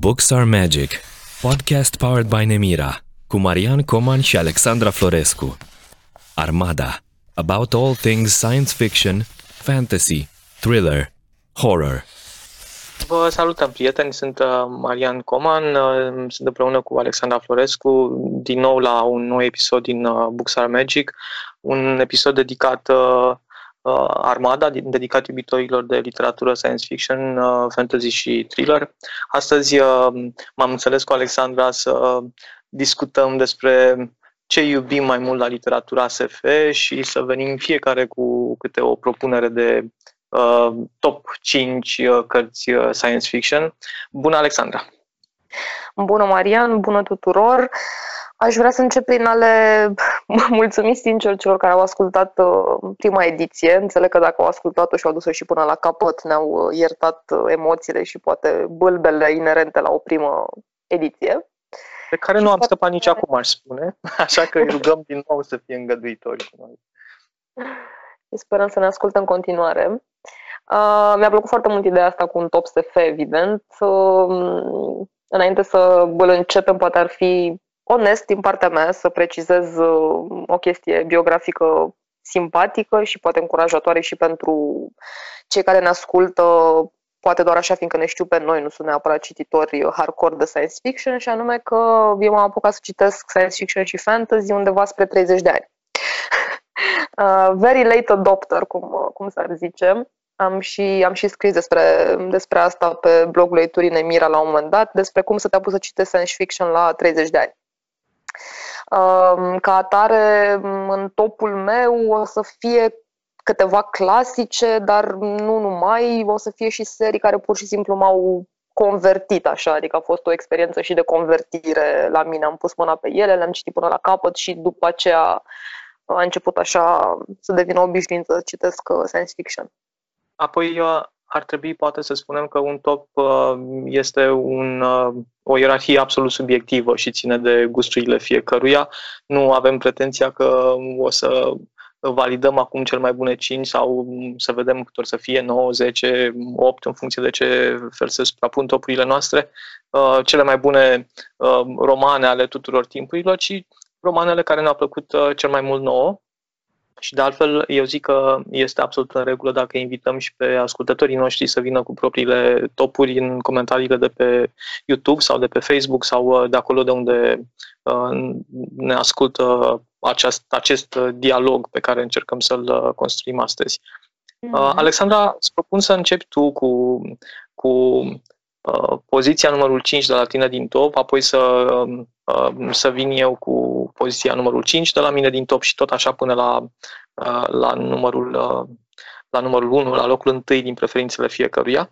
Books are Magic, podcast powered by Nemira, cu Marian Coman și Alexandra Florescu. Armada, about all things science fiction, fantasy, thriller, horror. Vă salutăm, prieteni! Sunt uh, Marian Coman, uh, sunt împreună cu Alexandra Florescu, din nou la un nou episod din uh, Books are Magic, un episod dedicat uh, Armada, dedicat iubitorilor de literatură, science fiction, uh, fantasy și thriller. Astăzi uh, m-am înțeles cu Alexandra să uh, discutăm despre ce iubim mai mult la literatura SF și să venim fiecare cu câte o propunere de uh, top 5 uh, cărți uh, science fiction. Bună, Alexandra! Bună, Marian! Bună tuturor! Aș vrea să încep prin a le mulțumi sincer celor care au ascultat uh, prima ediție. Înțeleg că dacă au ascultat-o și au dus-o și până la capăt, ne-au uh, iertat uh, emoțiile și poate bâlbele inerente la o primă ediție. Pe care nu am scăpat nici acum, aș spune. Așa că îi rugăm din nou să fie îngăduitori cu noi. Sperăm să ne ascultă în continuare. Uh, mi-a plăcut foarte mult ideea asta cu un top SF, evident. Uh, înainte să îl începem, poate ar fi onest din partea mea să precizez uh, o chestie biografică simpatică și poate încurajatoare și pentru cei care ne ascultă, poate doar așa fiindcă ne știu pe noi, nu sunt neapărat cititori hardcore de science fiction, și anume că eu m-am apucat să citesc science fiction și fantasy undeva spre 30 de ani. Uh, very late adopter, cum, cum s-ar zice. Am și, am și scris despre, despre asta pe blogul lui Turin Emira la un moment dat, despre cum să te apuci să citești science fiction la 30 de ani. Ca atare, în topul meu o să fie câteva clasice, dar nu numai, o să fie și serii care pur și simplu m-au convertit așa, adică a fost o experiență și de convertire la mine. Am pus mâna pe ele, le-am citit până la capăt și după aceea a început așa să devină obișnuință să citesc uh, science fiction. Apoi uh, ar trebui poate să spunem că un top uh, este un, uh, o ierarhie absolut subiectivă și ține de gusturile fiecăruia. Nu avem pretenția că o să validăm acum cel mai bune 5 sau să vedem cât or să fie 9, 10, 8 în funcție de ce fel se suprapun topurile noastre, uh, cele mai bune romane ale tuturor timpurilor, ci romanele care ne-au plăcut cel mai mult nouă și de altfel, eu zic că este absolut în regulă dacă invităm și pe ascultătorii noștri să vină cu propriile topuri în comentariile de pe YouTube sau de pe Facebook sau uh, de acolo de unde uh, ne ascultă acest, acest dialog pe care încercăm să-l uh, construim astăzi. Mm-hmm. Alexandra, îți propun să începi tu cu, cu poziția numărul 5 de la tine din top, apoi să, să vin eu cu poziția numărul 5 de la mine din top și tot așa până la, uh, la numărul uh, la numărul 1, la locul 1 din preferințele fiecăruia.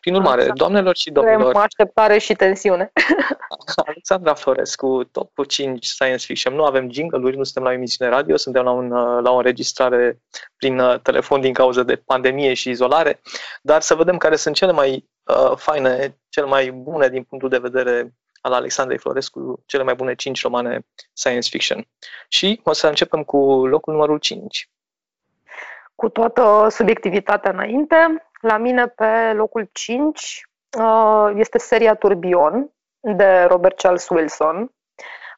Prin urmare, exact. doamnelor și domnilor... Vrem așteptare și tensiune. Alexandra Florescu, top 5 science fiction. Nu avem jingle-uri, nu suntem la emisiune radio, suntem la, un, uh, la o înregistrare prin telefon din cauza de pandemie și izolare, dar să vedem care sunt cele mai uh, faine, cele mai bune din punctul de vedere al Alexandrei Florescu, cele mai bune 5 romane science fiction. Și o să începem cu locul numărul 5. Cu toată subiectivitatea înainte, la mine pe locul 5 uh, este seria Turbion de Robert Charles Wilson.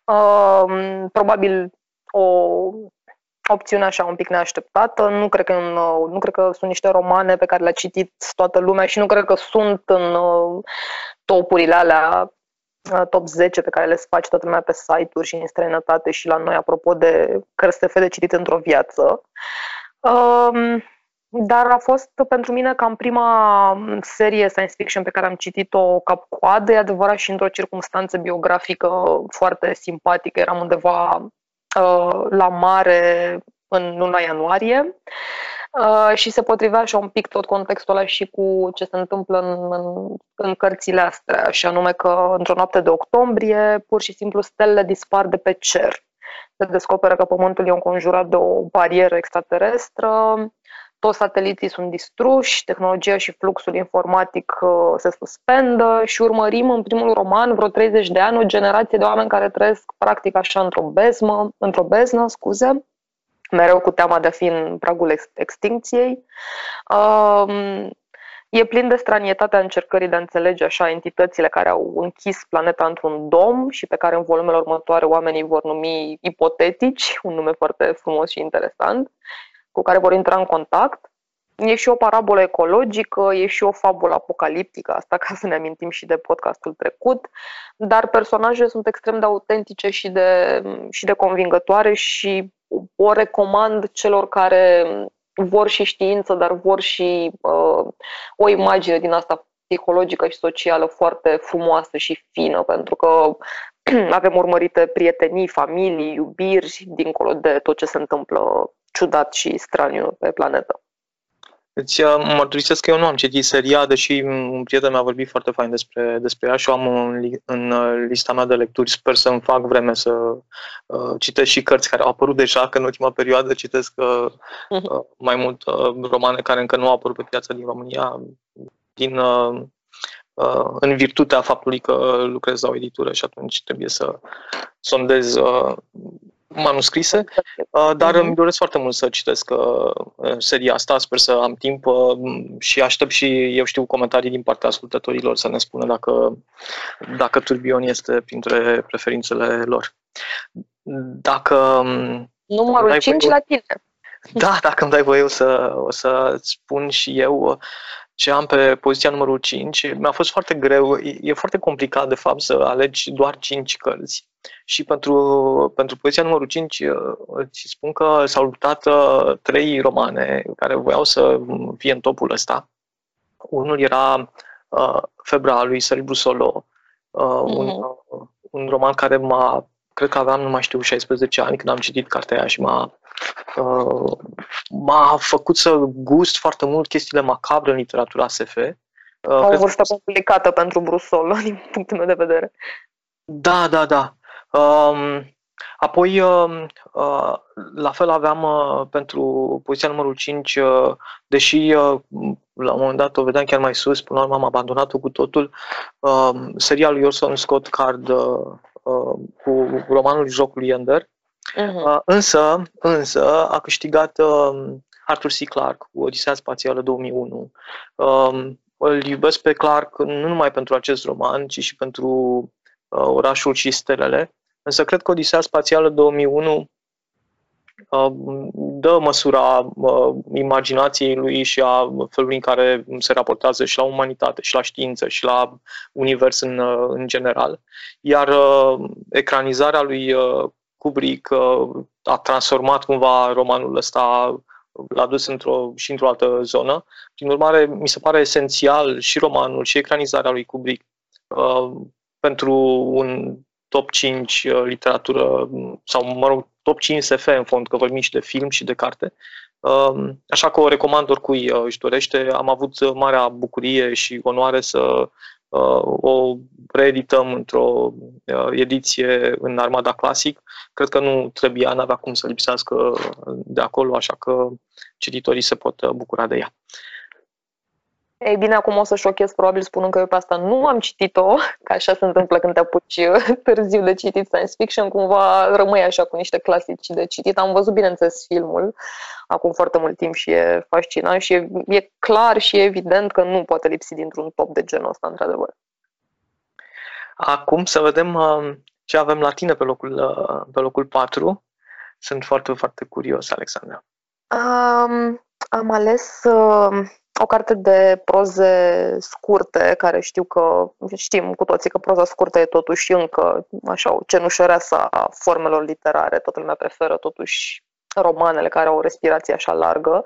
Uh, probabil o opțiune așa un pic neașteptată. Nu cred, că în, nu cred că sunt niște romane pe care le-a citit toată lumea și nu cred că sunt în uh, topurile alea Uh, top 10 pe care le faci toată lumea pe site-uri și în străinătate și la noi, apropo de cărți de citit într-o viață. Um, dar a fost pentru mine cam prima serie science fiction pe care am citit-o cap-coadă, e adevărat și într-o circunstanță biografică foarte simpatică. Eram undeva uh, la mare în luna ianuarie Uh, și se potrivea așa un pic tot contextul ăla și cu ce se întâmplă în, în, în cărțile astea, și anume că într-o noapte de octombrie, pur și simplu stelele dispar de pe cer. Se descoperă că Pământul e înconjurat de o barieră extraterestră, toți sateliții sunt distruși, tehnologia și fluxul informatic uh, se suspendă și urmărim în primul roman vreo 30 de ani o generație de oameni care trăiesc practic așa într-o bezmă, într-o beznă, scuze, mereu cu teama de a fi în pragul extincției. Um, E plin de stranietatea încercării de a înțelege așa entitățile care au închis planeta într-un dom și pe care în volumele următoare oamenii vor numi ipotetici, un nume foarte frumos și interesant, cu care vor intra în contact. E și o parabolă ecologică, e și o fabulă apocaliptică, asta ca să ne amintim și de podcastul trecut, dar personajele sunt extrem de autentice și de, și de convingătoare și o recomand celor care vor și știință, dar vor și uh, o imagine din asta psihologică și socială foarte frumoasă și fină, pentru că avem urmărite prietenii, familii, iubiri, dincolo de tot ce se întâmplă ciudat și straniu pe planetă. Îți uh, mărturisesc că eu nu am citit seria, deși un prieten mi-a vorbit foarte fain despre, despre ea și o am în, în uh, lista mea de lecturi. Sper să-mi fac vreme să uh, citesc și cărți care au apărut deja, că în ultima perioadă citesc uh, mhm. uh, mai mult uh, romane care încă nu au apărut pe piața din România, din, uh, uh, în virtutea faptului că lucrez la o editură și atunci trebuie să sondez uh, manuscrise, uh, dar mm-hmm. îmi doresc foarte mult să citesc uh, seria asta, sper să am timp uh, și aștept și eu știu comentarii din partea ascultătorilor să ne spună dacă, dacă Turbion este printre preferințele lor. Dacă um, Numărul 5 la tine. Da, dacă îmi dai voie, o să, o să spun și eu ce am pe poziția numărul 5. Mi-a fost foarte greu, e, e foarte complicat de fapt să alegi doar 5 cărți. Și pentru, pentru poziția numărul 5 uh, îți spun că s-au luptat uh, trei romane care voiau să fie în topul ăsta. Unul era uh, Febra lui Sări Brusolo, uh, mm-hmm. un, uh, un roman care m-a, cred că aveam, nu mai știu, 16 ani când am citit cartea aia și m-a, uh, m-a făcut să gust foarte mult chestiile macabre în literatura SF. Uh, o vârstă complicată pentru Brusolo, din punctul meu de vedere. Da, da, da. Um, apoi, uh, uh, la fel aveam uh, pentru poziția numărul 5, uh, deși uh, la un moment dat o vedeam chiar mai sus, până la urmă am abandonat-o cu totul, uh, seria lui Orson Scott Card uh, uh, cu romanul Jocul Ender. Uh-huh. Uh, însă, însă, a câștigat uh, Arthur C. Clarke cu Odisea Spațială 2001. Uh, îl iubesc pe Clarke nu numai pentru acest roman, ci și pentru uh, Orașul și Stelele, Însă cred că Odisea Spațială 2001 uh, dă măsura uh, imaginației lui și a felului în care se raportează și la umanitate, și la știință, și la univers în, uh, în general. Iar ecranizarea lui Kubrick a transformat cumva romanul ăsta l-a dus într-o, și într-o altă zonă. Prin urmare, mi se pare esențial și romanul și ecranizarea lui Kubrick uh, pentru un top 5 uh, literatură sau, mă rog, top 5 SF în fond, că vorbim și de film și de carte. Um, așa că o recomand oricui uh, își dorește. Am avut marea bucurie și onoare să uh, o reedităm într-o ediție în Armada Classic. Cred că nu trebuia, n-avea cum să lipsească de acolo, așa că cititorii se pot bucura de ea. Ei bine, acum o să șochez probabil spunând că eu pe asta nu am citit-o, că așa se întâmplă când te apuci uh, târziu de citit science fiction, cumva rămâi așa cu niște clasici de citit. Am văzut, bineînțeles, filmul acum foarte mult timp și e fascinant și e, e clar și e evident că nu poate lipsi dintr-un top de genul ăsta, într-adevăr. Acum să vedem uh, ce avem la tine pe locul, uh, pe locul 4. Sunt foarte, foarte curios, Alexandra. Um, am ales uh, o carte de proze scurte, care știu că știm cu toții că proza scurtă e totuși încă așa o cenușăreasă a formelor literare. Toată lumea preferă totuși romanele care au o respirație așa largă.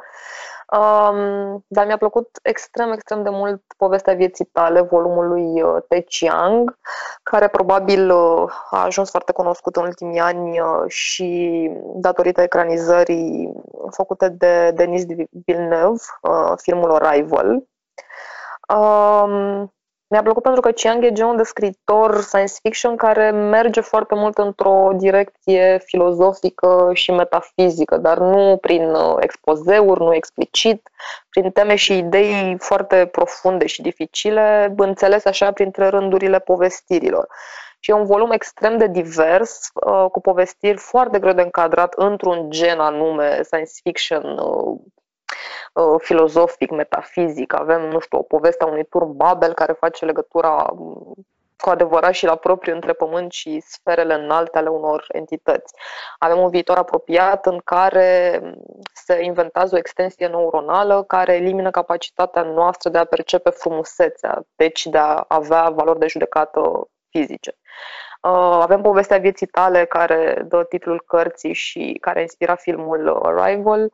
Um, dar mi-a plăcut extrem, extrem de mult povestea vieții tale, volumul lui uh, Te Chiang, care probabil uh, a ajuns foarte cunoscut în ultimii ani uh, și datorită ecranizării făcute de Denis Villeneuve, uh, filmul Arrival. Um, mi-a plăcut pentru că Chiang e genul de scriitor science fiction care merge foarte mult într-o direcție filozofică și metafizică, dar nu prin uh, expozeuri, nu explicit, prin teme și idei foarte profunde și dificile, înțelese așa printre rândurile povestirilor. Și e un volum extrem de divers, uh, cu povestiri foarte greu de încadrat într-un gen anume, science fiction, uh, uh, filozofic, metafizic, avem, nu știu, o poveste a unui turn Babel care face legătura um, cu adevărat și la propriu între pământ și sferele înalte ale unor entități. Avem un viitor apropiat în care se inventează o extensie neuronală care elimină capacitatea noastră de a percepe frumusețea, deci de a avea valori de judecată fizice. Uh, avem povestea vieții tale care dă titlul cărții și care inspira filmul Arrival,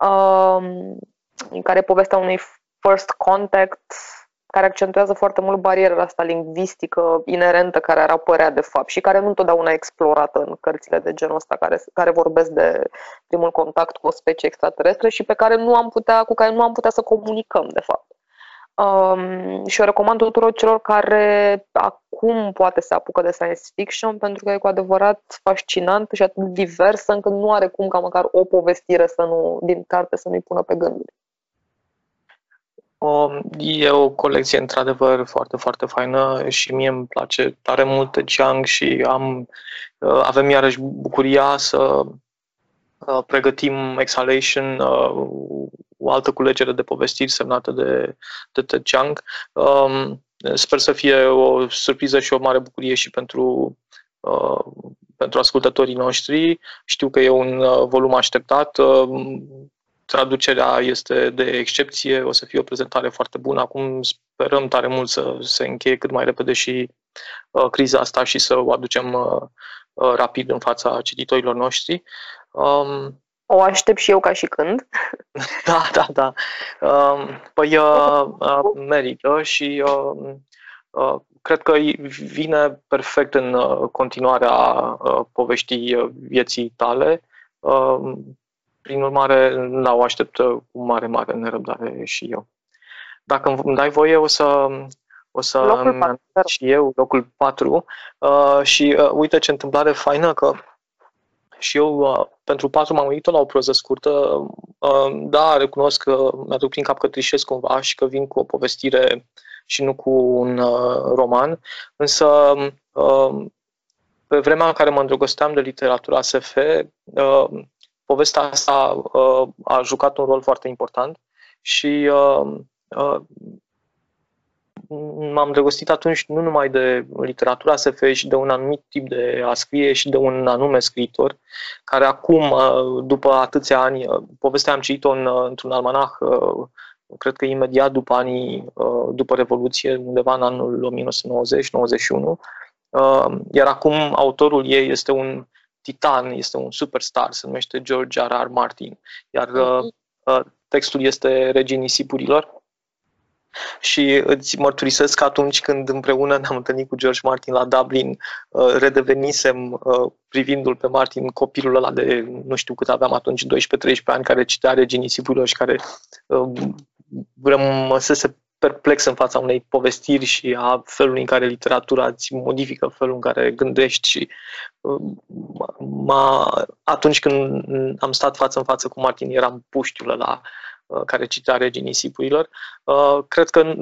um, în care povestea unui first contact care accentuează foarte mult bariera asta lingvistică inerentă care ar apărea de fapt și care nu întotdeauna e explorată în cărțile de genul ăsta care, care vorbesc de primul contact cu o specie extraterestră și pe care nu am putea, cu care nu am putea să comunicăm de fapt. Um, și o recomand tuturor celor care acum poate se apucă de science fiction pentru că e cu adevărat fascinant și atât diversă încât nu are cum ca măcar o povestire să nu, din carte să nu-i pună pe gânduri. O, e o colecție într-adevăr foarte, foarte faină și mie îmi place tare mult Chang și am, uh, avem iarăși bucuria să uh, pregătim Exhalation, uh, o altă culegere de povestiri semnată de, de Ted Chiang. Um, sper să fie o surpriză și o mare bucurie și pentru, pentru ascultătorii noștri. Știu că e un volum așteptat traducerea este de excepție, o să fie o prezentare foarte bună. Acum sperăm tare mult să se încheie cât mai repede și uh, criza asta și să o aducem uh, uh, rapid în fața cititorilor noștri. Um, o aștept și eu ca și când. Da, da, da. Um, păi uh, uh, merită și uh, uh, cred că vine perfect în uh, continuarea uh, poveștii uh, vieții tale. Uh, prin urmare, la o aștept cu mare, mare nerăbdare și eu. Dacă îmi dai voie, o să, o să locul 4, și eu locul 4 uh, și uh, uite ce întâmplare faină că și eu uh, pentru 4 m-am uitat la o proză scurtă. Uh, da, recunosc că mi-aduc prin cap că trișesc cumva și că vin cu o povestire și nu cu un uh, roman, însă uh, pe vremea în care mă îndrăgosteam de literatura SF, uh, povestea asta uh, a jucat un rol foarte important și uh, uh, m-am drăgostit atunci nu numai de literatura SF și de un anumit tip de a scrie și de un anume scriitor, care acum, uh, după atâția ani, uh, povestea am citit-o în, uh, într-un almanah, cred că imediat după anii, după Revoluție, undeva în anul 1990-91, iar acum autorul ei este un titan, este un superstar, se numește George R. R. Martin, iar uh, uh, textul este Regii Nisipurilor. Și îți mărturisesc că atunci când împreună ne-am întâlnit cu George Martin la Dublin, uh, redevenisem uh, privindu-l pe Martin, copilul ăla de nu știu cât aveam atunci, 12-13 ani, care citea Regii Nisipurilor și care uh, rămăsese perplex în fața unei povestiri și a felului în care literatura îți modifică felul în care gândești și uh, m-a, atunci când am stat față în față cu Martin, eram puștiul ăla uh, care citea Regii Nisipurilor. Uh, cred că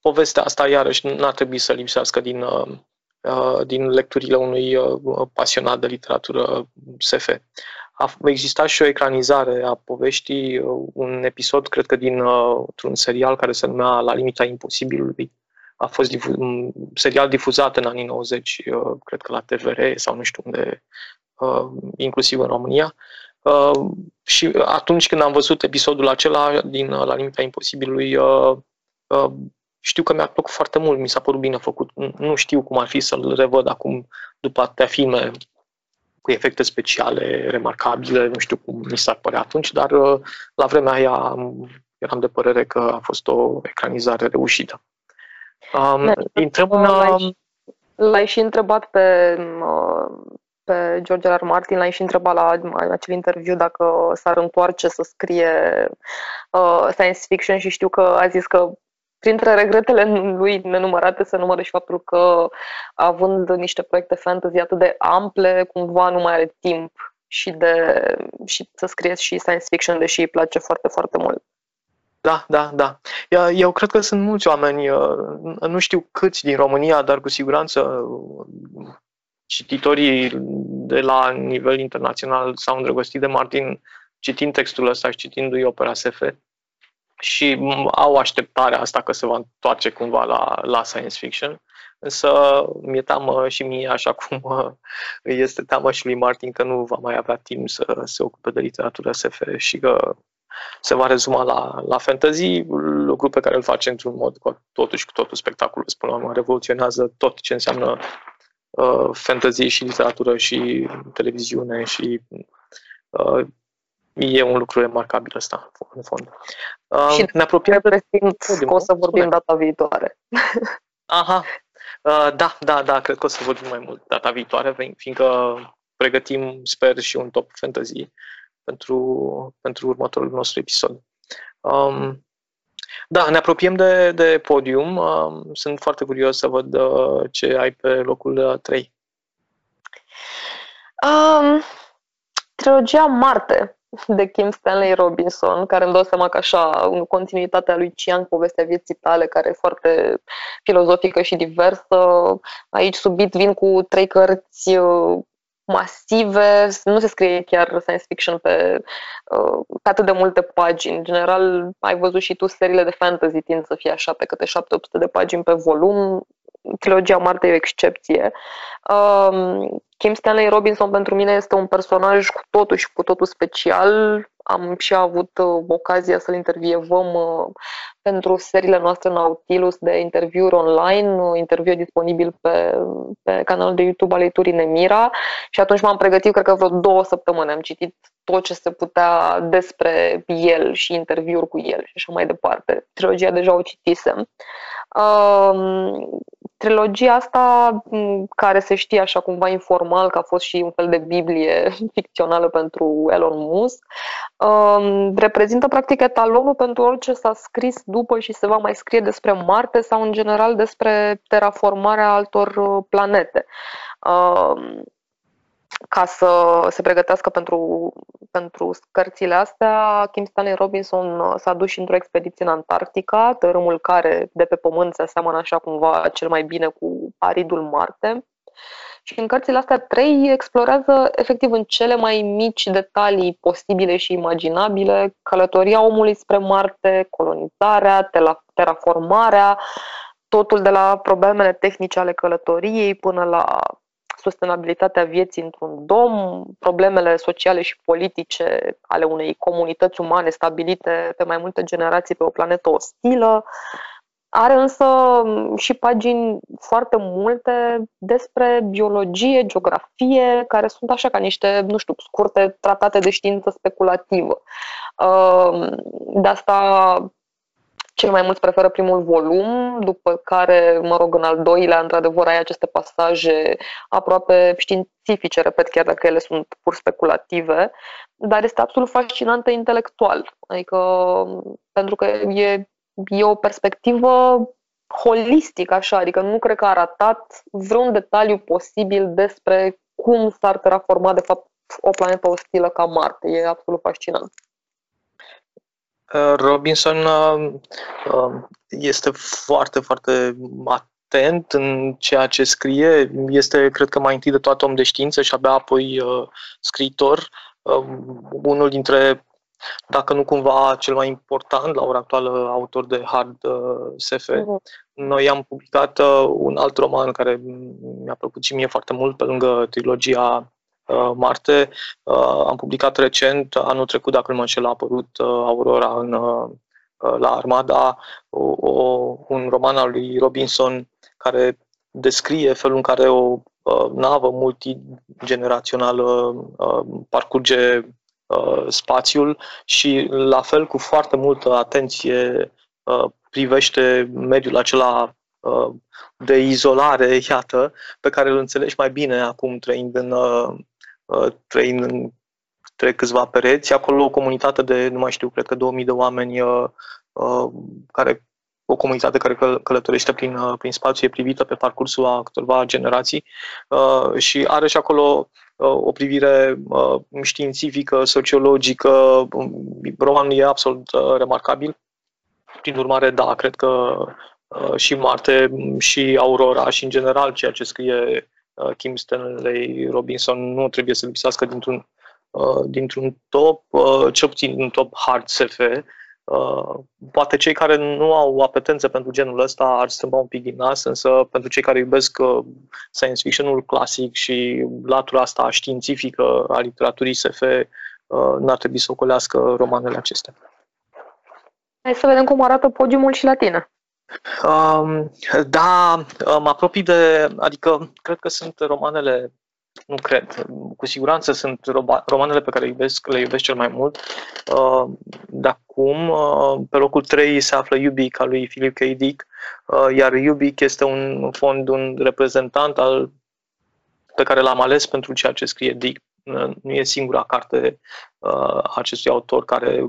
povestea asta, iarăși, n-ar trebui să lipsească din, din lecturile unui pasionat de literatură SF a existat și o ecranizare a poveștii, uh, un episod, cred că din uh, un serial care se numea La limita imposibilului. A fost difu- un serial difuzat în anii 90, uh, cred că la TVR sau nu știu unde, inclusiv în România. Și atunci când am văzut episodul acela din La limita imposibilului, știu că mi-a plăcut foarte mult, mi s-a părut bine făcut. Nu știu cum ar fi să-l revăd acum după atâtea filme cu efecte speciale remarcabile, nu știu cum mi s-ar părea atunci, dar uh, la vremea aia eram de părere că a fost o ecranizare reușită. Um, intrăm în... L-ai, l-ai și întrebat pe, uh, pe George R. Martin, l-ai și întrebat la acel interviu dacă s-ar întoarce să scrie uh, science fiction și știu că a zis că printre regretele lui nenumărate se numără și faptul că, având niște proiecte fantasy atât de ample, cumva nu mai are timp și, de, și să scrie și science fiction, deși îi place foarte, foarte mult. Da, da, da. Eu cred că sunt mulți oameni, uh, nu știu câți din România, dar cu siguranță uh, cititorii de la nivel internațional s-au îndrăgostit de Martin citind textul ăsta și citindu-i opera SF. și au așteptarea asta că se va întoarce cumva la, la science fiction. Însă mi-e teamă și mie, așa cum uh, este teamă și lui Martin, că nu va mai avea timp să se ocupe de literatură SF și că se va rezuma la, la fantasy, lucru pe care îl face într-un mod cu totuși cu totul spectacolul. Spune la urmă, revoluționează tot ce înseamnă uh, fantasy și literatură și televiziune și uh, e un lucru remarcabil ăsta, în fond. Uh, și ne apropiem de că o să vorbim spune. data viitoare. Aha, uh, da, da, da, cred că o să vorbim mai mult data viitoare, fiindcă pregătim, sper, și un top fantasy pentru, pentru următorul nostru episod. Um, da, ne apropiem de, de podium. Um, sunt foarte curios să văd uh, ce ai pe locul 3. Um, trilogia Marte de Kim Stanley Robinson, care îmi dau seama că așa, în continuitatea lui Cian, povestea vieții tale, care e foarte filozofică și diversă. Aici subit vin cu trei cărți uh, masive, nu se scrie chiar science fiction pe, uh, pe atât de multe pagini. În general, ai văzut și tu seriile de fantasy tind să fie așa pe câte 7-800 de pagini pe volum. Trilogia Marte e o excepție. Um, Kim Stanley Robinson pentru mine este un personaj cu totul și cu totul special. Am și avut uh, ocazia să-l intervievăm uh, pentru seriile noastre Nautilus de interviuri online, uh, interviu disponibil pe, pe canalul de YouTube al lui Nemira și atunci m-am pregătit, cred că vreo două săptămâni. Am citit tot ce se putea despre el și interviuri cu el și așa mai departe. Trilogia deja o citisem. Um, trilogia asta, care se știe așa cumva informal că a fost și un fel de Biblie ficțională pentru Elon Musk, um, reprezintă practic etalonul pentru orice s-a scris după și se va mai scrie despre Marte sau în general despre terraformarea altor uh, planete. Um, ca să se pregătească pentru, pentru cărțile astea, Kim Stanley Robinson uh, s-a dus și într-o expediție în Antarctica, tărâmul care de pe Pământ se aseamănă așa cumva cel mai bine cu aridul Marte. Și în cărțile astea trei explorează efectiv în cele mai mici detalii posibile și imaginabile călătoria omului spre Marte, colonizarea, terraformarea, totul de la problemele tehnice ale călătoriei până la sustenabilitatea vieții într-un dom, problemele sociale și politice ale unei comunități umane stabilite pe mai multe generații pe o planetă ostilă. Are însă și pagini foarte multe despre biologie, geografie, care sunt așa ca niște, nu știu, scurte tratate de știință speculativă. De asta cel mai mulți preferă primul volum, după care, mă rog, în al doilea, într-adevăr, ai aceste pasaje aproape științifice, repet, chiar dacă ele sunt pur speculative, dar este absolut fascinantă intelectual. Adică, pentru că e, e o perspectivă holistică, așa, adică nu cred că a ratat vreun detaliu posibil despre cum s-ar terraforma, de fapt, o planetă ostilă ca Marte. E absolut fascinant. Robinson uh, uh, este foarte, foarte atent în ceea ce scrie. Este, cred că, mai întâi de toate om de știință și abia apoi uh, scriitor. Unul dintre, dacă nu cumva cel mai important, la ora actuală, autor de hard SF. Uh-huh. Noi am publicat un alt roman care mi-a plăcut și mie foarte mult, pe lângă trilogia Uh, Marte. Uh, am publicat recent, anul trecut, dacă nu mă înșel, a apărut uh, Aurora în, la Armada, o, o, un roman al lui Robinson care descrie felul în care o navă multigenerațională parcurge spațiul și la fel cu foarte multă atenție privește mediul acela de izolare, iată, pe care îl înțelegi mai bine acum trăind în, Uh, trăind între câțiva pereți. Acolo o comunitate de, nu mai știu, cred că 2000 de oameni uh, uh, care o comunitate care călătorește prin, prin spațiu, e privită pe parcursul a câteva generații uh, și are și acolo uh, o privire uh, științifică, sociologică. Romanul e absolut uh, remarcabil. Prin urmare, da, cred că uh, și Marte, și Aurora, și în general ceea ce scrie Uh, Kim Stanley Robinson nu trebuie să lipsească dintr-un, uh, dintr-un top, uh, cel puțin un top hard SF, Uh, poate cei care nu au apetențe pentru genul ăsta ar strâmba un pic din nas, însă pentru cei care iubesc uh, science fiction-ul clasic și latura asta științifică a literaturii SF, uh, n-ar trebui să ocolească romanele acestea. Hai să vedem cum arată podiumul și la tine. Um, da, mă apropii de, adică cred că sunt romanele nu cred. Cu siguranță sunt romanele pe care le iubesc, le iubesc cel mai mult. Uh, de acum, uh, pe locul 3 se află Ubik al lui Philip K. Dick, uh, iar Ubik este un fond, un reprezentant al, pe care l-am ales pentru ceea ce scrie Dick. Nu e singura carte a acestui autor care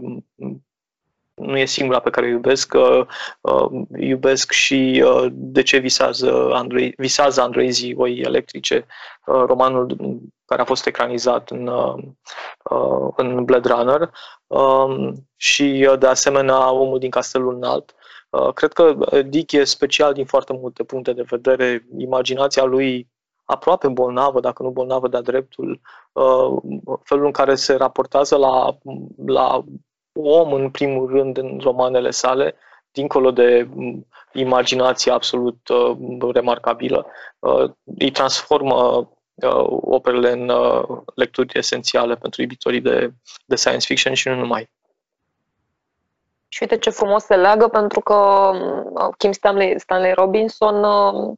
nu e singura pe care o iubesc, uh, uh, iubesc și uh, de ce visează, Andrei, visează Andrei oi electrice, uh, romanul care a fost ecranizat în, uh, uh în Blade Runner uh, și uh, de asemenea Omul din Castelul Înalt. Uh, cred că Dick e special din foarte multe puncte de vedere. Imaginația lui aproape bolnavă, dacă nu bolnavă de-a dreptul, uh, felul în care se raportează la, la om în primul rând în romanele sale, dincolo de mm, imaginație absolut uh, remarcabilă, uh, îi transformă uh, operele în uh, lecturi esențiale pentru iubitorii de, de science fiction și nu numai. Și uite ce frumos se leagă, pentru că uh, Kim Stanley, Stanley Robinson uh,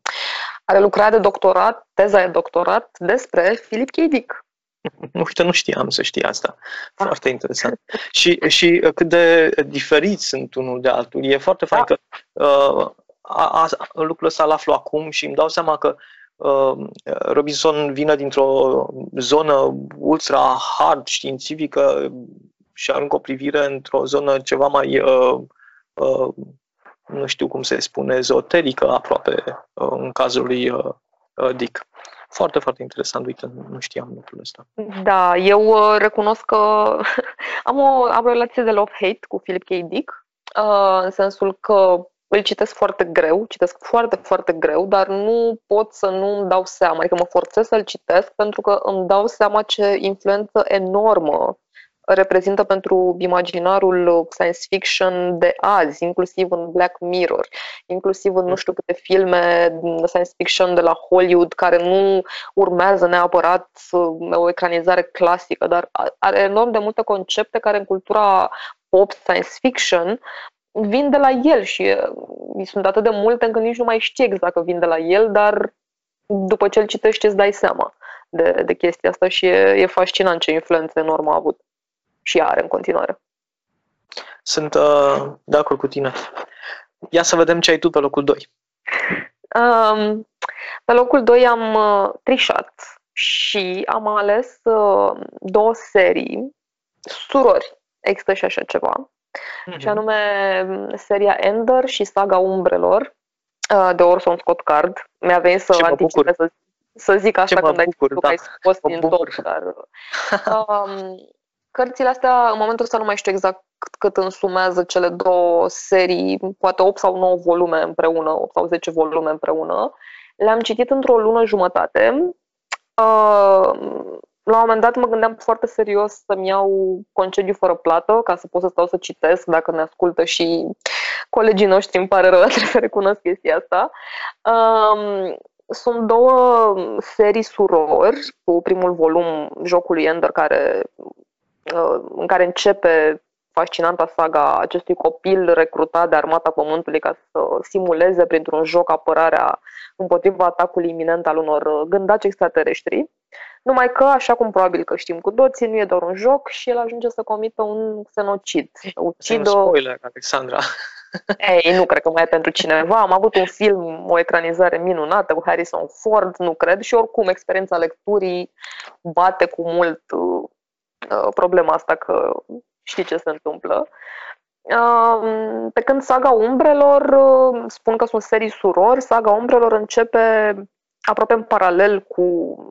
are lucrat de doctorat, teza de doctorat despre Philip K. Dick. Uite, nu știam să știi asta. Ah. Foarte interesant. și, și uh, cât de diferiți sunt unul de altul. E foarte fain da. că uh, a, a, lucrul ăsta l aflu acum și îmi dau seama că uh, Robinson vine dintr-o zonă ultra hard științifică și aruncă o privire într-o zonă ceva mai, uh, uh, nu știu cum se spune, ezoterică aproape, uh, în cazul lui uh, uh Dick. Foarte, foarte interesant. Uite, nu știam lucrul ăsta. Da, eu uh, recunosc că am o, am o relație de love-hate cu Philip K. Dick, uh, în sensul că îl citesc foarte greu, citesc foarte, foarte greu, dar nu pot să nu îmi dau seama, adică mă forțez să-l citesc pentru că îmi dau seama ce influență enormă reprezintă pentru imaginarul science fiction de azi, inclusiv în Black Mirror, inclusiv în nu știu câte filme science fiction de la Hollywood care nu urmează neapărat o ecranizare clasică, dar are enorm de multe concepte care în cultura pop science fiction vin de la el și sunt atât de multe încât nici nu mai știi exact că vin de la el, dar după ce îl citești îți dai seama de, de chestia asta și e, e fascinant ce influență enormă a avut și are în continuare. Sunt uh, de acord cu tine. Ia să vedem ce ai tu pe locul 2. Um, pe locul 2 am uh, trișat și am ales uh, două serii, surori, există și așa ceva, mm-hmm. și anume um, seria Ender și Saga Umbrelor uh, de Orson Scott Card. Mi-a venit să anticipez să, să zic asta când ai spus da. ai scos din tot, dar um, Cărțile astea, în momentul ăsta nu mai știu exact cât însumează cele două serii, poate 8 sau 9 volume împreună, 8 sau 10 volume împreună. Le-am citit într-o lună jumătate. Uh, la un moment dat mă gândeam foarte serios să-mi iau concediu fără plată ca să pot să stau să citesc dacă ne ascultă și colegii noștri, îmi pare rău, trebuie să recunosc chestia asta. Um, sunt două serii surori, cu primul volum jocului Ender care în care începe fascinanta saga acestui copil recrutat de armata Pământului ca să simuleze printr-un joc apărarea împotriva atacului iminent al unor gândaci extraterestri. Numai că, așa cum probabil că știm cu toții, nu e doar un joc și el ajunge să comită un xenocid. Ucidă... spoiler, Alexandra. Ei, nu cred că mai e pentru cineva. Am avut un film, o ecranizare minunată cu Harrison Ford, nu cred, și oricum experiența lecturii bate cu mult Uh, problema asta că știi ce se întâmplă. Um, pe când Saga Umbrelor, uh, spun că sunt serii surori, Saga Umbrelor începe aproape în paralel cu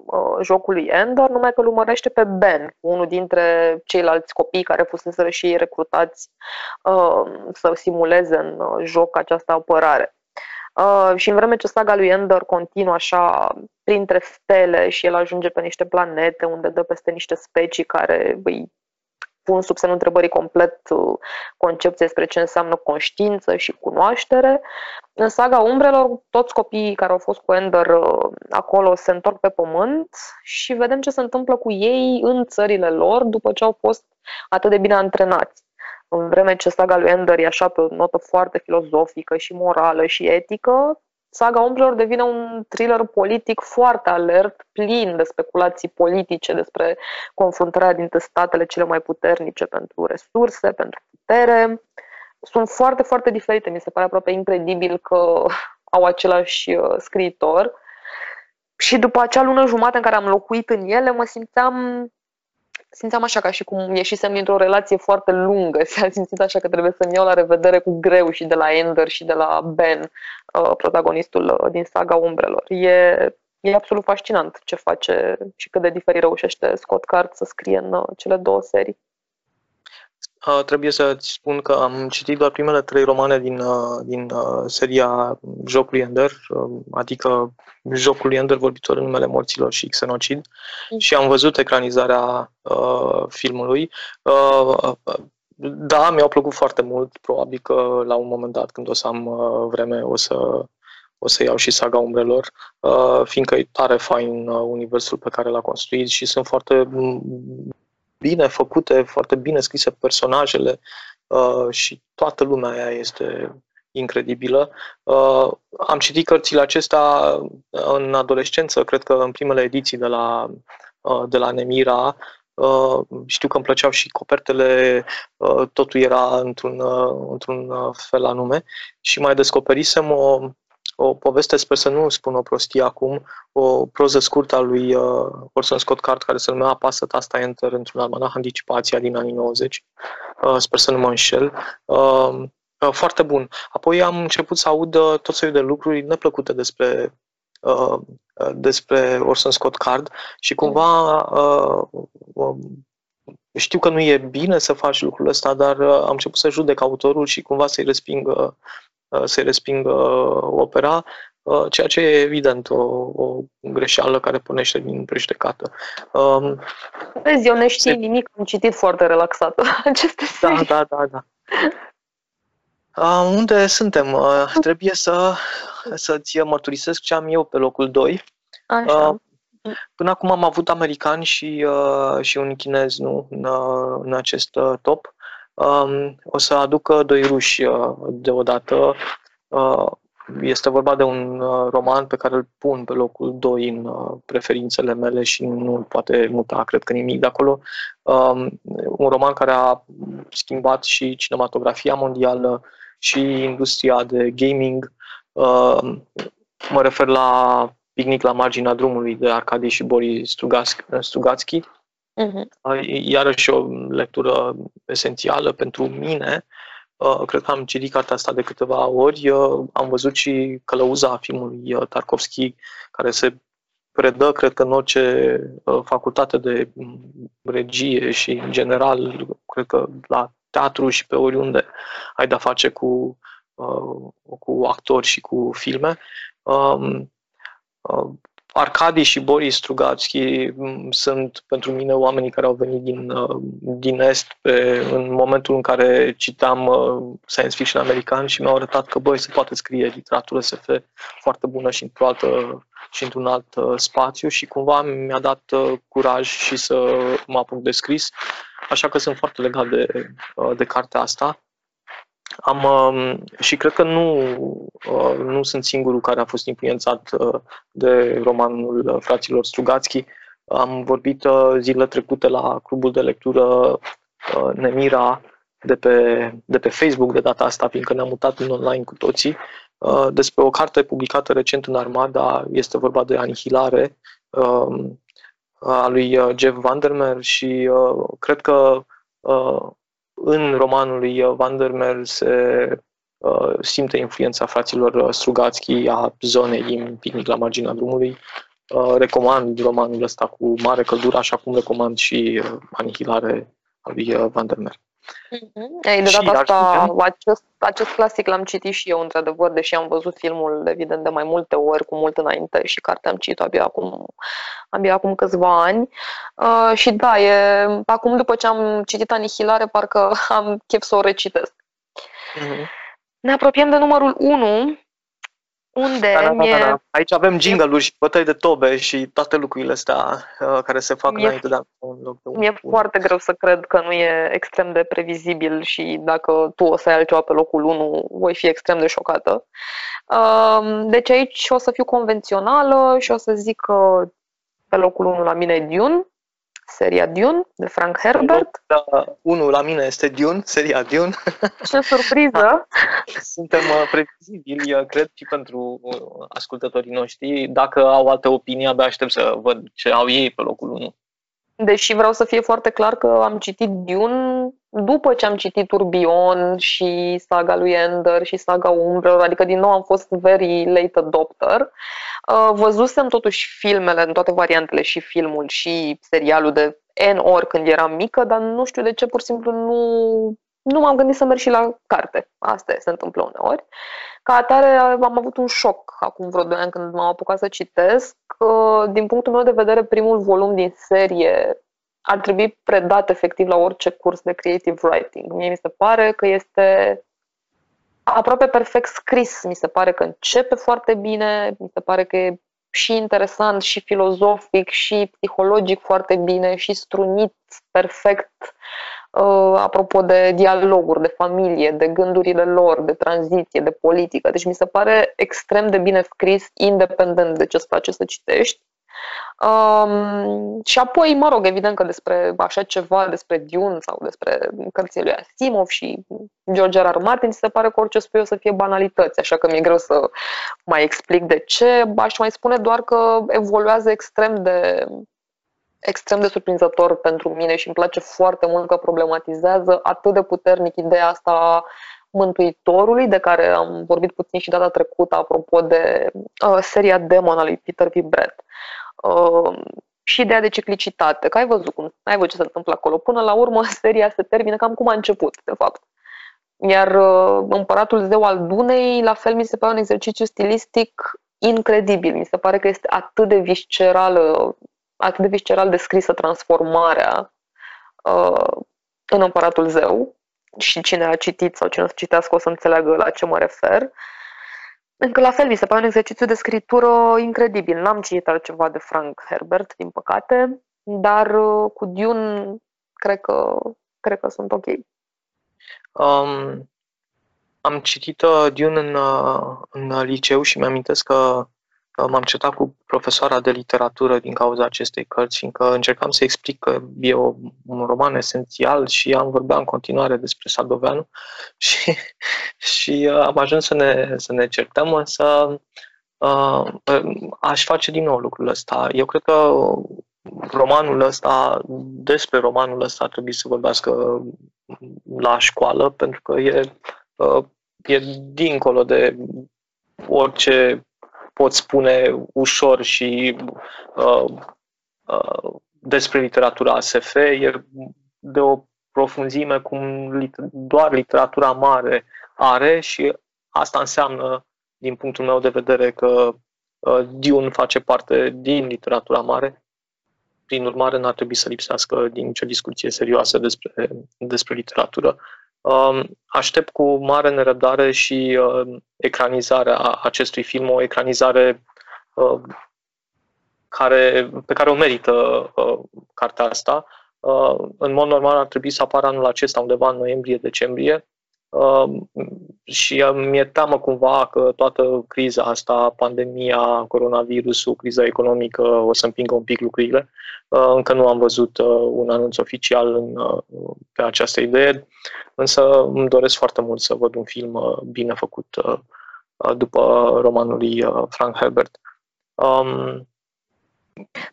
uh, jocul lui Ender, numai că îl urmărește pe Ben, unul dintre ceilalți copii care fusese și ei recrutați uh, să simuleze în uh, joc această apărare. Uh, și în vreme ce saga lui Ender continuă așa printre stele și el ajunge pe niște planete unde dă peste niște specii care îi pun sub semnul întrebării complet concepția despre ce înseamnă conștiință și cunoaștere. În saga Umbrelor, toți copiii care au fost cu Ender acolo se întorc pe pământ și vedem ce se întâmplă cu ei în țările lor după ce au fost atât de bine antrenați. În vreme ce saga lui Ender e așa pe o notă foarte filozofică și morală și etică, saga Umbrelor devine un thriller politic foarte alert, plin de speculații politice despre confruntarea dintre statele cele mai puternice pentru resurse, pentru putere. Sunt foarte, foarte diferite. Mi se pare aproape incredibil că au același uh, scriitor. Și după acea lună jumate în care am locuit în ele, mă simțeam simțeam așa ca și cum ieșisem dintr-o relație foarte lungă. S-a simțit așa că trebuie să-mi iau la revedere cu greu și de la Ender și de la Ben, uh, protagonistul uh, din saga Umbrelor. E, e absolut fascinant ce face și cât de diferit reușește Scott Card să scrie în uh, cele două serii. Uh, trebuie să-ți spun că am citit doar primele trei romane din, uh, din uh, seria Jocului Ender, uh, adică Jocul Ender, vorbitor în numele morților și Xenocid, mm. și am văzut ecranizarea uh, filmului. Uh, da, mi-au plăcut foarte mult, probabil că la un moment dat, când o să am uh, vreme, o să, o să iau și saga umbrelor, uh, fiindcă e tare fain uh, universul pe care l-a construit și sunt foarte bine făcute, foarte bine scrise personajele uh, și toată lumea aia este incredibilă. Uh, am citit cărțile acestea în adolescență, cred că în primele ediții de la, uh, de la Nemira. Uh, știu că îmi plăceau și copertele, uh, totul era într-un, uh, într-un fel anume și mai descoperisem o, o poveste, sper să nu spun o prostie acum, o proză scurtă a lui uh, Orson Scott Card care se numea Apasă tasta Enter într-un almanah Anticipația din anii 90. Uh, sper să nu mă înșel. Uh, uh, foarte bun. Apoi am început să aud uh, tot felul de lucruri neplăcute despre uh, uh despre Orson Scott Card și cumva uh, uh, știu că nu e bine să faci lucrul ăsta, dar uh, am început să judec autorul și cumva să-i resping uh, Uh, să-i respingă opera, uh, ceea ce e evident o, o greșeală care punește din prejudecată. Um, Vezi, eu ne știi se... nimic, am citit foarte relaxat aceste Da, da, da, da. Uh, unde suntem? Uh, trebuie să, să-ți mărturisesc ce am eu pe locul 2. Așa. Uh, până acum am avut americani și, uh, și un chinez nu, în, uh, în acest uh, top. Um, o să aducă doi ruși uh, deodată. Uh, este vorba de un uh, roman pe care îl pun pe locul 2 în uh, preferințele mele și nu poate muta, cred că nimic de acolo. Um, un roman care a schimbat și cinematografia mondială și industria de gaming. Uh, mă refer la Picnic la marginea drumului de Arcadie și Boris Strugatsky, Uh-huh. Iarăși o lectură esențială pentru mine. Uh, cred că am citit cartea asta de câteva ori. Uh, am văzut și călăuza filmului uh, Tarkovski, care se predă, cred că, în orice facultate de regie și, în general, cred că la teatru și pe oriunde ai de-a face cu, cu actori și cu filme. Um, Arcadi și Boris Strugatsky mm, sunt pentru mine oamenii care au venit din, uh, din Est pe, în momentul în care citam uh, science fiction american și mi-au arătat că, băi, se poate scrie literatură SF foarte bună și într-o altă și într-un alt uh, spațiu și cumva mi-a dat curaj și să mă apuc de scris, așa că sunt foarte legat de, de cartea asta. Am, um, și cred că nu, uh, nu sunt singurul care a fost influențat uh, de romanul uh, fraților Strugatsky. Am vorbit zilele trecute la clubul de lectură Nemira de pe, de pe Facebook de data asta, fiindcă ne-am mutat în online cu toții, despre o carte publicată recent în Armada, este vorba de Anihilare, um, a lui Jeff Vandermeer și cred că în romanul lui Vandermeer se uh, simte influența fraților Strugatsky a zonei din Picnic la marginea drumului. Uh, recomand romanul ăsta cu mare căldură, așa cum recomand și uh, Anihilare a lui uh, Vandermeer. Mm-hmm. Ei, de data asta, acest, acest clasic l-am citit și eu, într-adevăr, deși am văzut filmul, evident, de mai multe ori, cu mult înainte și cartea am citit abia acum, abia acum câțiva ani. Uh, și da, e, acum după ce am citit Anihilare, parcă am chef să o recitesc. Mm-hmm. Ne apropiem de numărul 1, unde da, da, da, da, da. Aici avem jingle-uri și bătăi de tobe și toate lucrurile astea uh, care se fac mi-e, înainte de a un loc de un Mi-e un. foarte greu să cred că nu e extrem de previzibil și dacă tu o să ai altceva pe locul 1, voi fi extrem de șocată. Uh, deci aici o să fiu convențională și o să zic că pe locul 1 la mine e Dune, seria Dune de Frank Herbert. Da, unul la mine este Dune, seria Dune. Ce surpriză! Suntem uh, previzibili, uh, cred, și pentru uh, ascultătorii noștri. Dacă au alte opinii, abia aștept să văd ce au ei pe locul 1. Deși vreau să fie foarte clar că am citit Dune după ce am citit Urbion și saga lui Ender și saga Umbrelor, adică din nou am fost very late adopter. Uh, văzusem totuși filmele în toate variantele și filmul și serialul de N ori când eram mică, dar nu știu de ce pur și simplu nu, nu m-am gândit să merg și la carte. Asta se întâmplă uneori. Ca atare am avut un șoc acum vreo 2 ani când m-am apucat să citesc. Din punctul meu de vedere, primul volum din serie ar trebui predat efectiv la orice curs de creative writing. Mie mi se pare că este aproape perfect scris. Mi se pare că începe foarte bine, mi se pare că e și interesant, și filozofic, și psihologic foarte bine, și strunit perfect uh, apropo de dialoguri, de familie, de gândurile lor, de tranziție, de politică. Deci mi se pare extrem de bine scris, independent de ce îți place să citești. Um, și apoi, mă rog, evident că despre așa ceva, despre Dune sau despre cărțile lui Asimov și George R. R. Martin, se pare că orice spui o să fie banalități, așa că mi-e greu să mai explic de ce. Aș mai spune doar că evoluează extrem de extrem de surprinzător pentru mine și îmi place foarte mult că problematizează atât de puternic ideea asta Mântuitorului, de care am vorbit puțin și data trecută apropo de uh, seria Demon a lui Peter V. Brett. Uh, și ideea de ciclicitate, că ai văzut cum, ai văzut ce se întâmplă acolo. Până la urmă, seria se termină cam cum a început, de fapt. Iar uh, Împăratul Zeu al Dunei, la fel, mi se pare un exercițiu stilistic incredibil. Mi se pare că este atât de visceral, atât de visceral descrisă transformarea uh, în Împăratul Zeu și cine a citit sau cine o să citească o să înțeleagă la ce mă refer. Încă la fel, mi se pare un exercițiu de scritură incredibil. N-am citit altceva de Frank Herbert, din păcate, dar uh, cu Dune cred că, cred că sunt ok. Um, am citit uh, Dune în, uh, în liceu și mi-amintesc că m-am certat cu profesoara de literatură din cauza acestei cărți, fiindcă încercam să explic că e o, un roman esențial și am vorbea în continuare despre Sadoveanu și, și uh, am ajuns să ne, să ne certăm, însă uh, aș face din nou lucrul ăsta. Eu cred că romanul ăsta, despre romanul ăsta ar trebui să vorbească la școală, pentru că e, uh, e dincolo de orice pot spune ușor și uh, uh, despre literatura ASF, e de o profunzime cum doar literatura mare are și asta înseamnă, din punctul meu de vedere, că uh, Dune face parte din literatura mare. Prin urmare, n-ar trebui să lipsească din nicio discuție serioasă despre, despre literatură. Um, aștept cu mare nerăbdare și uh, ecranizarea acestui film, o ecranizare uh, care, pe care o merită uh, cartea asta. În mod normal ar trebui să apară anul acesta, undeva în noiembrie-decembrie. Um, și mi-e teamă cumva că toată criza asta, pandemia, coronavirusul, criza economică, o să împingă un pic lucrurile. Uh, încă nu am văzut uh, un anunț oficial în, uh, pe această idee, însă îmi doresc foarte mult să văd un film bine făcut după romanul lui Frank Herbert. Um,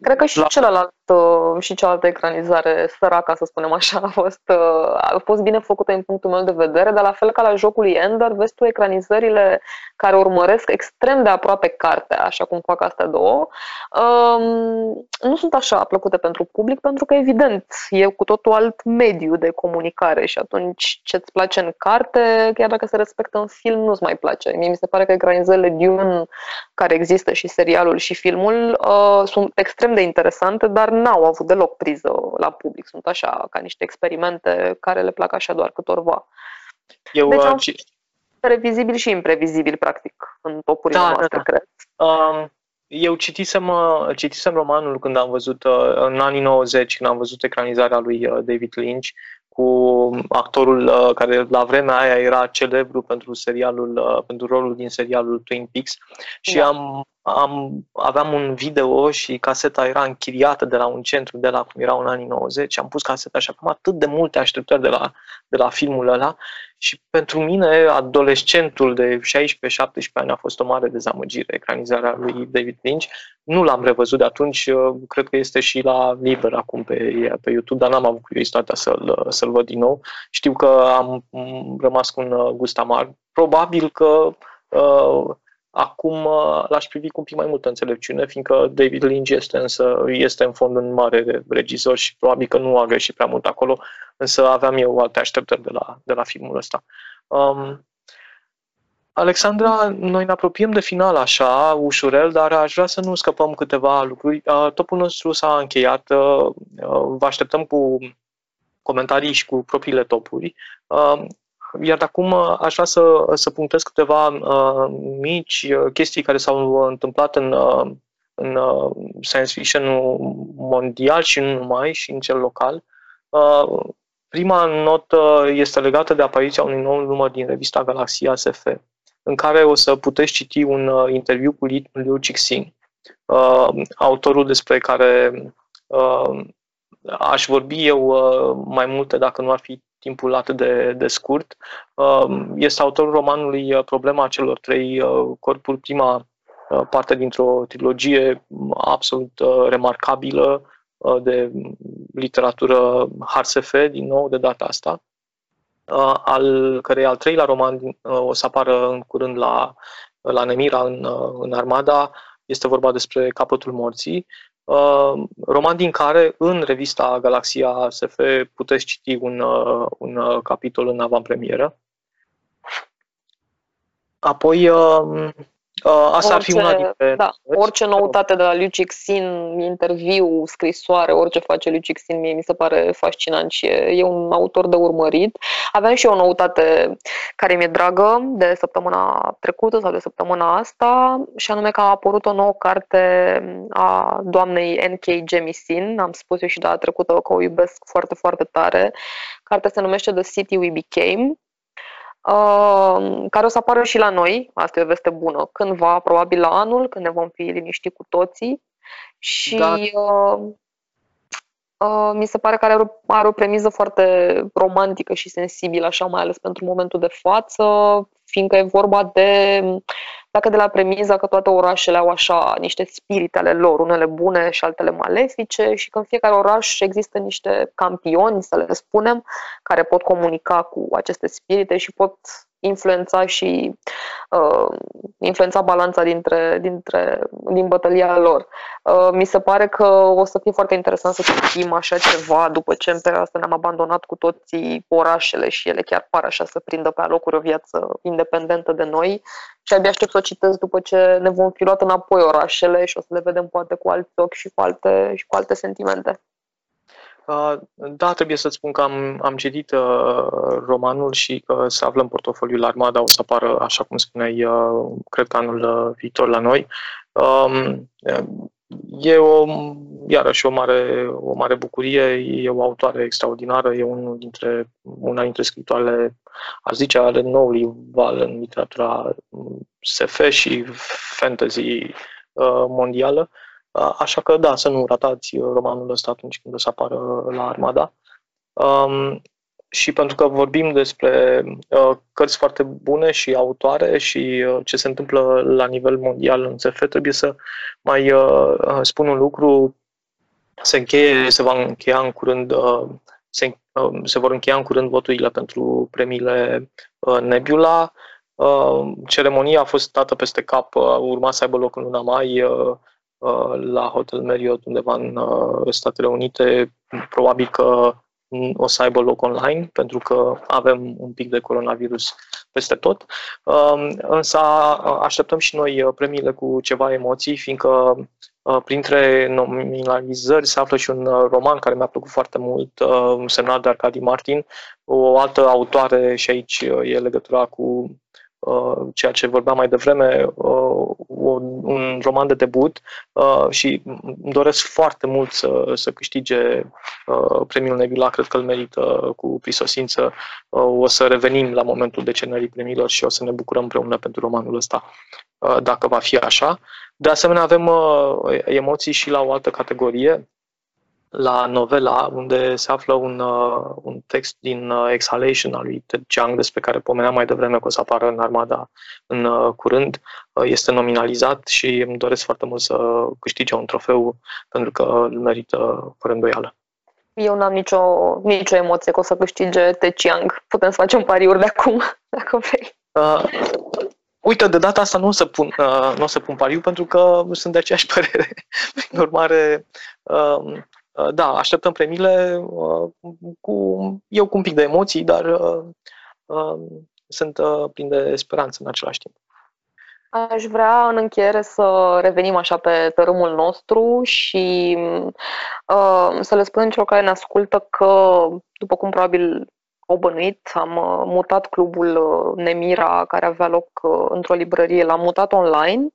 Cred că și la... celălalt uh, și cealaltă ecranizare săraca, să spunem așa, a fost, uh, a fost bine făcută în punctul meu de vedere, dar la fel ca la jocul lui Ender, vezi tu ecranizările care urmăresc extrem de aproape cartea, așa cum fac astea două, um, nu sunt așa plăcute pentru public, pentru că, evident, e cu totul alt mediu de comunicare și atunci ce-ți place în carte, chiar dacă se respectă în film, nu-ți mai place. Mie mi se pare că ecranizările Dune care există și serialul și filmul uh, sunt extrem de interesante, dar n-au avut deloc priză la public. Sunt așa, ca niște experimente care le plac așa doar câtorva. Eu, deci am uh, previzibil și imprevizibil, practic, în topurile da, noastre, da, da. cred. Um, eu citisem, uh, citisem romanul când am văzut, uh, în anii 90, când am văzut ecranizarea lui David Lynch, cu actorul uh, care la vremea aia era celebru pentru serialul, uh, pentru rolul din serialul Twin Peaks și da. am, am, aveam un video și caseta era închiriată de la un centru de la cum erau în anii 90 am pus caseta și acum atât de multe așteptări de la, de la filmul ăla și pentru mine, adolescentul de 16-17 ani a fost o mare dezamăgire, ecranizarea lui David Lynch. Nu l-am revăzut de atunci, uh, cred că este și la liber acum pe, pe YouTube, dar n-am avut curiozitatea să-l, să-l văd din nou. Știu că am rămas cu un uh, gust amar. Probabil că uh, Acum uh, l-aș privi cu un pic mai multă înțelepciune, fiindcă David Lynch este, însă, este în fond un mare regizor și probabil că nu a greșit prea mult acolo, însă aveam eu alte așteptări de la, de la filmul ăsta. Um, Alexandra, noi ne apropiem de final așa, ușurel, dar aș vrea să nu scăpăm câteva lucruri. Uh, topul nostru s-a încheiat, uh, vă așteptăm cu comentarii și cu propriile topuri. Iar acum uh, aș vrea să, să punctez câteva uh, mici uh, chestii care s-au întâmplat în, uh, în uh, science fiction mondial și nu numai, și în cel local. Uh, prima notă este legată de apariția unui nou număr din revista Galaxia SF, în care o să puteți citi un uh, interviu cu Liu Cixin, uh, autorul despre care uh, aș vorbi eu uh, mai multe dacă nu ar fi timpul atât de, de scurt. Um, este autorul romanului uh, Problema celor trei uh, corpuri, prima uh, parte dintr-o trilogie absolut remarcabilă de literatură HRSF, din nou, de data asta, al cărei al treilea roman o să apară în curând la, la Nemira, în, în Armada, este vorba despre Capătul Morții. Uh, roman din care în revista Galaxia SF puteți citi un, uh, un uh, capitol în avantpremieră. Apoi, uh, Uh, asta orice, ar fi una dintre... Da, orice noutate de la Liu Cixin, interviu, scrisoare, orice face Liu Cixin, mie mi se pare fascinant și e, e un autor de urmărit. Aveam și eu o noutate care mi-e dragă de săptămâna trecută sau de săptămâna asta și anume că a apărut o nouă carte a doamnei N.K. Jemisin, am spus eu și data trecută că o iubesc foarte, foarte tare. Cartea se numește The City We Became Uh, care o să apară și la noi, asta e o veste bună, cândva, probabil la anul, când ne vom fi liniștit cu toții. Și da. uh, uh, mi se pare că are o, are o premiză foarte romantică și sensibilă, așa mai ales pentru momentul de față, fiindcă e vorba de dacă de la premiza că toate orașele au așa niște spirite ale lor, unele bune și altele malefice și că în fiecare oraș există niște campioni, să le spunem, care pot comunica cu aceste spirite și pot influența și uh, influența balanța dintre, dintre, din bătălia lor. Uh, mi se pare că o să fie foarte interesant să citim așa ceva după ce în perioada asta ne-am abandonat cu toții orașele și ele chiar par așa să prindă pe alocuri o viață independentă de noi și abia aștept să o citesc după ce ne vom fi luat înapoi orașele și o să le vedem poate cu alți ochi și cu alte, și cu alte sentimente. Uh, da, trebuie să-ți spun că am, am citit uh, romanul și că se află în portofoliul Armada, o să apară, așa cum spuneai, uh, cred că anul uh, viitor la noi. Um, e o, iarăși o mare, o mare bucurie, e o autoare extraordinară, e unul dintre, una dintre scritoarele, aș zice, ale noului val în literatura SF și fantasy uh, mondială. Așa că da, să nu ratați uh, romanul ăsta atunci când o să apară la Armada. Um, și pentru că vorbim despre uh, cărți foarte bune și autoare și uh, ce se întâmplă la nivel mondial în SF, trebuie să mai uh, spun un lucru se, încheie, se va încheia în curând uh, se, uh, se vor încheia în curând voturile pentru premiile uh, Nebula. Uh, ceremonia a fost dată peste cap, uh, urma să aibă loc în luna mai uh, uh, la Hotel Marriott undeva în uh, Statele Unite. Probabil că o să aibă loc online, pentru că avem un pic de coronavirus peste tot. Um, însă așteptăm și noi uh, premiile cu ceva emoții, fiindcă uh, printre nominalizări se află și un uh, roman care mi-a plăcut foarte mult, semnat de Arcadi Martin, o altă autoare și aici e legătura cu Uh, ceea ce vorbeam mai devreme, uh, un roman de debut uh, și îmi doresc foarte mult să, să câștige premiul Nebula, cred că îl merită cu prisosință. O să revenim la momentul decenării premiilor și o să ne bucurăm împreună pentru romanul ăsta, dacă va fi așa. De asemenea, avem emoții și la o altă categorie, la novela, unde se află un, uh, un text din uh, Exhalation al lui Ted Chiang, despre care pomeneam mai devreme că o să apară în armada în uh, curând. Uh, este nominalizat și îmi doresc foarte mult să câștige un trofeu, pentru că îl merită fără îndoială. Eu n-am nicio, nicio emoție că o să câștige Ted Chiang. Putem să facem pariuri de acum, dacă vrei. Uh, Uite, de data asta nu o să pun, uh, nu o să pun pariu pentru că sunt de aceeași părere. Prin urmare, uh, Uh, da, așteptăm premiile uh, cu, eu cu un pic de emoții, dar uh, sunt plin de speranță în același timp. Aș vrea în încheiere să revenim așa pe tărâmul nostru și uh, să le spunem celor care ne ascultă că, după cum probabil au bănuit, am mutat clubul Nemira, care avea loc într-o librărie, l-am mutat online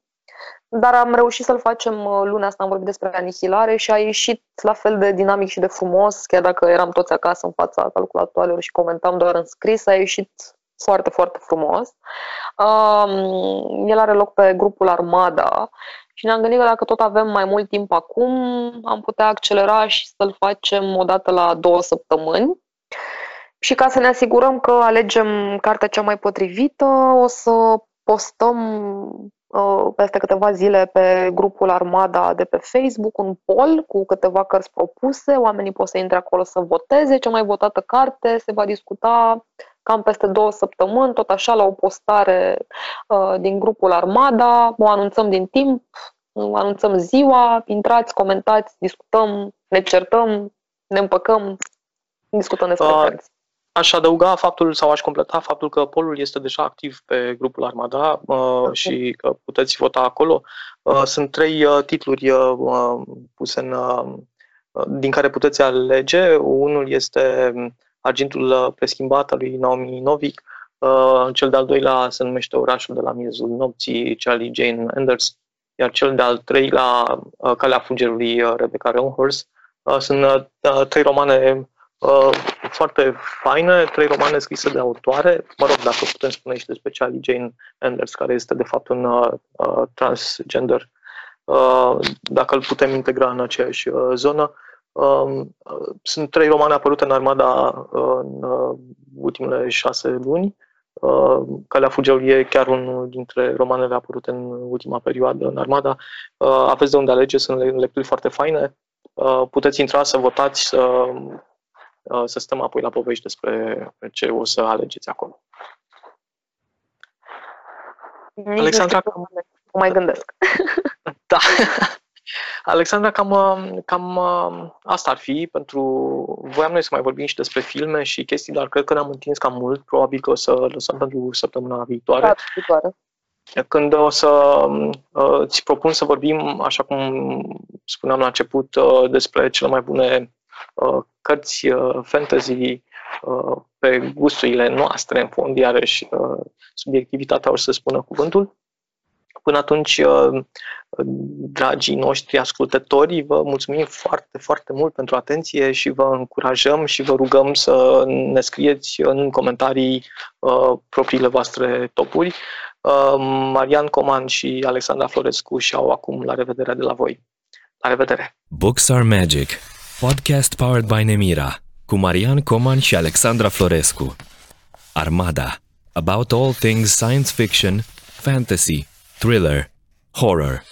dar am reușit să-l facem uh, luna asta, am vorbit despre anihilare și a ieșit la fel de dinamic și de frumos, chiar dacă eram toți acasă în fața calculatoarelor și comentam doar în scris, a ieșit foarte, foarte frumos. Um, el are loc pe grupul Armada și ne-am gândit că dacă tot avem mai mult timp acum, am putea accelera și să-l facem o dată la două săptămâni. Și ca să ne asigurăm că alegem cartea cea mai potrivită, o să postăm Uh, peste câteva zile pe grupul Armada de pe Facebook un poll cu câteva cărți propuse. Oamenii pot să intre acolo să voteze. Cea mai votată carte se va discuta cam peste două săptămâni, tot așa la o postare uh, din grupul Armada. O anunțăm din timp, anunțăm ziua, intrați, comentați, discutăm, ne certăm, ne împăcăm, discutăm despre uh, cărți. Aș adăuga faptul sau aș completa faptul că polul este deja activ pe grupul Armada uh, și că puteți vota acolo. Uh, sunt trei uh, titluri uh, puse în, uh, din care puteți alege. Unul este Argintul uh, preschimbat al lui Naomi Novik, uh, cel de-al doilea se numește Orașul de la miezul nopții, Charlie Jane Anders, iar cel de-al treilea, uh, Calea Fungerului, uh, Rebecca Roanhurst. Uh, sunt uh, trei romane Uh, foarte faină, trei romane scrise de autoare, mă rog, dacă putem spune și despre Charlie Jane Anders, care este de fapt un uh, uh transgender, uh, dacă îl putem integra în aceeași uh, zonă. Um, uh, sunt trei romane apărute în armada uh, în uh, ultimele șase luni. Uh, Calea Fugeului e chiar unul dintre romanele apărute în ultima perioadă în armada. Uh, aveți de unde alege, sunt lecturi foarte faine. Uh, puteți intra să votați, să Uh, să stăm apoi la povești despre ce o să alegeți acolo. Nici Alexandra, cam... mai gândesc. Da. Alexandra, cam, cam uh, asta ar fi pentru... Voiam noi să mai vorbim și despre filme și chestii, dar cred că ne-am întins cam mult. Probabil că o să lăsăm pentru săptămâna viitoare. Da, viitoare. Când o să uh, ți propun să vorbim, așa cum spuneam la început, uh, despre cele mai bune Uh, cărți uh, fantasy uh, pe gusturile noastre, în fond, iarăși subiectivitatea o să spună cuvântul. Până atunci, dragii noștri ascultători, vă mulțumim foarte, foarte mult pentru atenție și vă încurajăm și vă rugăm să ne scrieți în comentarii uh, propriile voastre topuri. Uh, Marian Coman și Alexandra Florescu și-au acum la revedere de la voi. La revedere! Books are magic. Podcast powered by Nemira cu Marian Coman și Alexandra Florescu. Armada. About all things science fiction, fantasy, thriller, horror.